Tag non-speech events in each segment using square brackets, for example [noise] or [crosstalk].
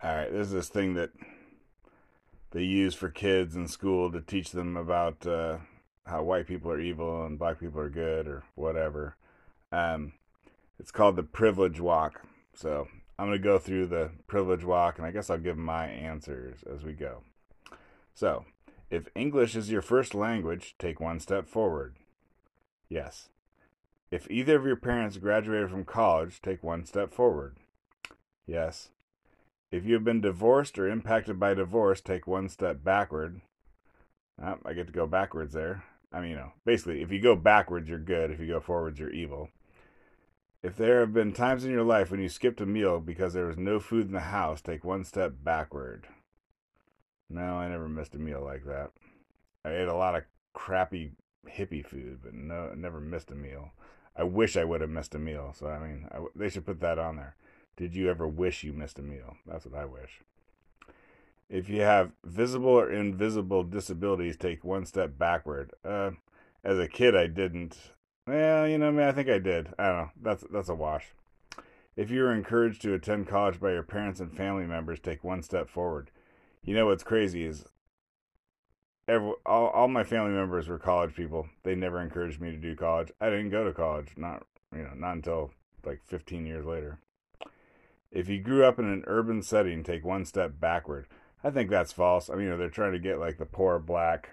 All right, there's this thing that they use for kids in school to teach them about uh, how white people are evil and black people are good or whatever. Um, it's called the privilege walk. So I'm going to go through the privilege walk and I guess I'll give my answers as we go. So, if English is your first language, take one step forward. Yes. If either of your parents graduated from college, take one step forward. Yes. If you have been divorced or impacted by divorce, take one step backward. Oh, I get to go backwards there. I mean, you know, basically, if you go backwards, you're good. If you go forwards, you're evil. If there have been times in your life when you skipped a meal because there was no food in the house, take one step backward. No, I never missed a meal like that. I ate a lot of crappy hippie food, but no, never missed a meal. I wish I would have missed a meal. So I mean, I, they should put that on there. Did you ever wish you missed a meal? That's what I wish. If you have visible or invisible disabilities, take one step backward. Uh, as a kid, I didn't. Well, you know, I mean, I think I did. I don't know. That's that's a wash. If you were encouraged to attend college by your parents and family members, take one step forward. You know what's crazy is every, all, all my family members were college people. They never encouraged me to do college. I didn't go to college. Not you know, not until like 15 years later. If you grew up in an urban setting, take one step backward. I think that's false. I mean, you know, they're trying to get like the poor black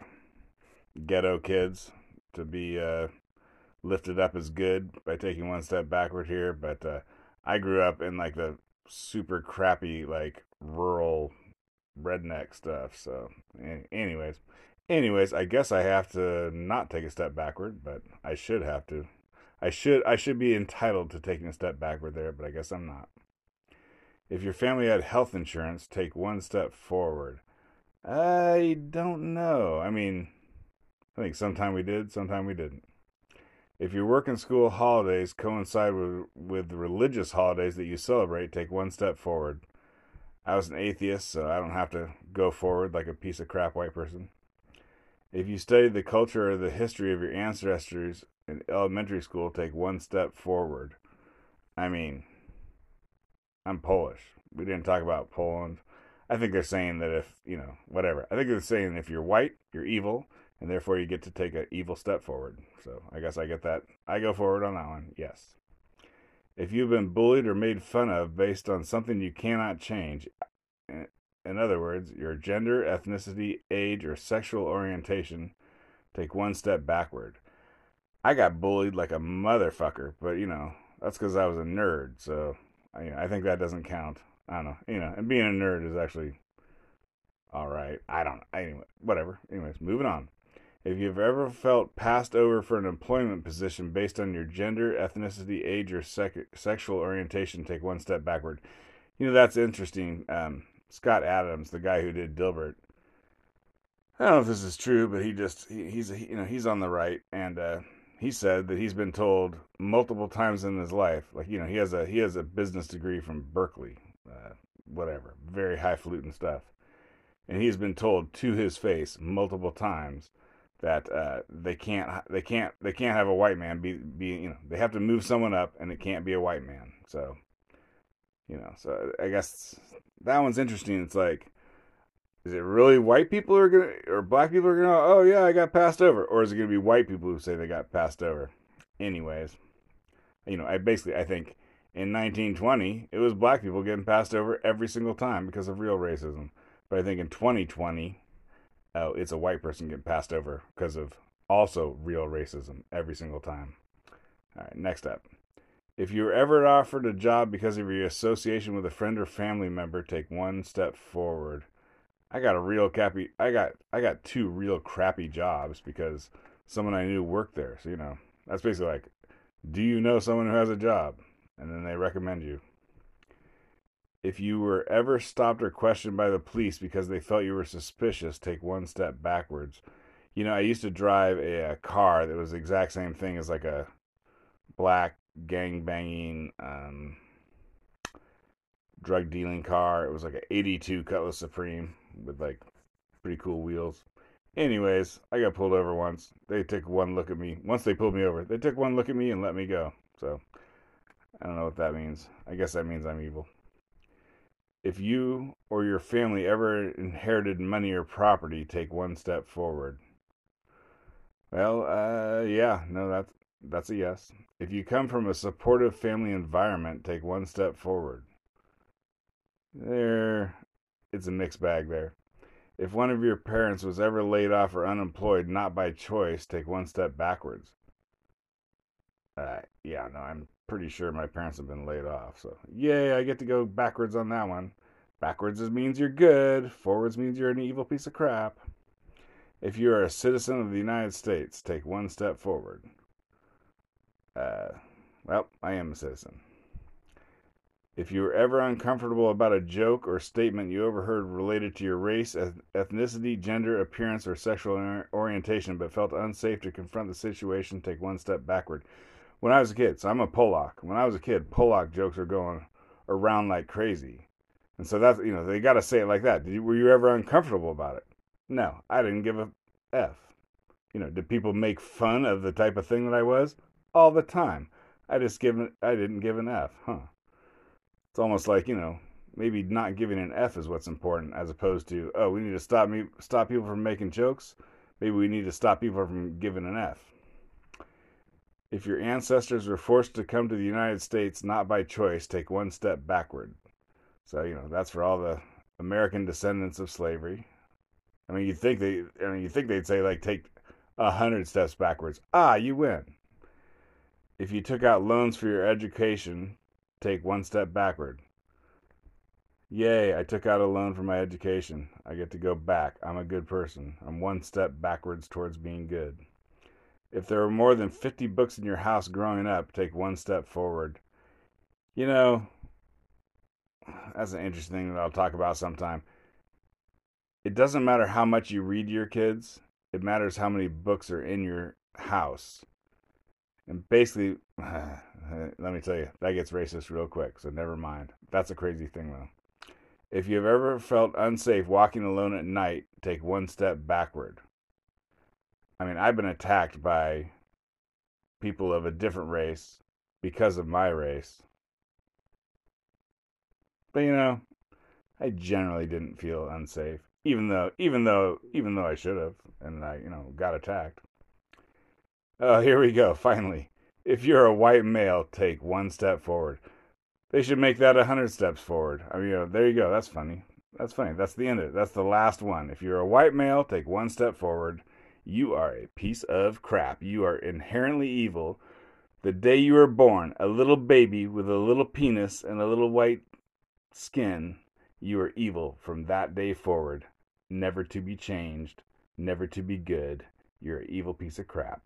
ghetto kids to be uh, lifted up as good by taking one step backward here. But uh, I grew up in like the super crappy, like rural redneck stuff. So, anyways, anyways, I guess I have to not take a step backward, but I should have to. I should I should be entitled to taking a step backward there, but I guess I'm not. If your family had health insurance, take one step forward. I don't know. I mean, I think sometime we did, sometime we didn't. If your work and school holidays coincide with, with religious holidays that you celebrate, take one step forward. I was an atheist, so I don't have to go forward like a piece of crap white person. If you studied the culture or the history of your ancestors in elementary school, take one step forward. I mean, I'm Polish. We didn't talk about Poland. I think they're saying that if, you know, whatever. I think they're saying if you're white, you're evil, and therefore you get to take an evil step forward. So I guess I get that. I go forward on that one. Yes. If you've been bullied or made fun of based on something you cannot change, in other words, your gender, ethnicity, age, or sexual orientation, take one step backward. I got bullied like a motherfucker, but you know, that's because I was a nerd. So I, I think that doesn't count. I don't know. You know, and being a nerd is actually all right. I don't. Know. Anyway, whatever. Anyways, moving on. If you've ever felt passed over for an employment position based on your gender, ethnicity, age, or sec- sexual orientation, take one step backward. You know that's interesting. Um, Scott Adams, the guy who did Dilbert. I don't know if this is true, but he just he, he's you know he's on the right, and uh, he said that he's been told multiple times in his life, like you know, he has a he has a business degree from Berkeley, uh, whatever, very highfalutin stuff, and he's been told to his face multiple times that uh, they can't they can't they can't have a white man be be you know they have to move someone up and it can't be a white man. So, you know, so I guess that one's interesting. It's like is it really white people are gonna or black people are gonna oh yeah I got passed over or is it gonna be white people who say they got passed over? Anyways, you know I basically I think in 1920 it was black people getting passed over every single time because of real racism, but I think in 2020 oh it's a white person getting passed over because of also real racism every single time. All right, next up. If you were ever offered a job because of your association with a friend or family member, take one step forward. I got a real crappy. I got I got two real crappy jobs because someone I knew worked there. So you know that's basically like, do you know someone who has a job? And then they recommend you. If you were ever stopped or questioned by the police because they felt you were suspicious, take one step backwards. You know, I used to drive a, a car that was the exact same thing as like a black gang banging um, drug dealing car. It was like an 82 Cutlass Supreme with like pretty cool wheels. Anyways, I got pulled over once. They took one look at me. Once they pulled me over, they took one look at me and let me go. So I don't know what that means. I guess that means I'm evil. If you or your family ever inherited money or property, take one step forward. Well, uh, yeah, no, that's that's a yes. If you come from a supportive family environment, take one step forward. There, it's a mixed bag there. If one of your parents was ever laid off or unemployed, not by choice, take one step backwards. Uh, yeah, no, I'm pretty sure my parents have been laid off. So, yay, I get to go backwards on that one. Backwards means you're good, forwards means you're an evil piece of crap. If you are a citizen of the United States, take one step forward. Uh, well, I am a citizen. If you were ever uncomfortable about a joke or statement you overheard related to your race, ethnicity, gender, appearance, or sexual orientation, but felt unsafe to confront the situation, take one step backward. When I was a kid, so I'm a Polak. When I was a kid, Polak jokes were going around like crazy. And so that's, you know, they got to say it like that. You, were you ever uncomfortable about it? No, I didn't give a F. You know, did people make fun of the type of thing that I was? All the time. I just given I didn't give an F, huh? It's almost like, you know, maybe not giving an F is what's important as opposed to, oh, we need to stop me stop people from making jokes. Maybe we need to stop people from giving an F. If your ancestors were forced to come to the United States not by choice, take one step backward. So, you know, that's for all the American descendants of slavery. I mean, you think they, I mean, you think they'd say like take a hundred steps backwards. Ah, you win. If you took out loans for your education, take one step backward. Yay, I took out a loan for my education. I get to go back. I'm a good person. I'm one step backwards towards being good. If there were more than 50 books in your house growing up, take one step forward. You know, that's an interesting thing that I'll talk about sometime. It doesn't matter how much you read to your kids, it matters how many books are in your house. And basically, [sighs] let me tell you, that gets racist real quick, so never mind. That's a crazy thing, though. If you've ever felt unsafe walking alone at night, take one step backward. I mean, I've been attacked by people of a different race because of my race. But you know, I generally didn't feel unsafe, even though, even though, even though I should have, and I, you know, got attacked. Oh, here we go. Finally, if you're a white male, take one step forward. They should make that a hundred steps forward. I mean, you know, there you go. That's funny. That's funny. That's the end of it. That's the last one. If you're a white male, take one step forward. You are a piece of crap. You are inherently evil. The day you were born, a little baby with a little penis and a little white skin, you are evil from that day forward, never to be changed, never to be good. You're an evil piece of crap.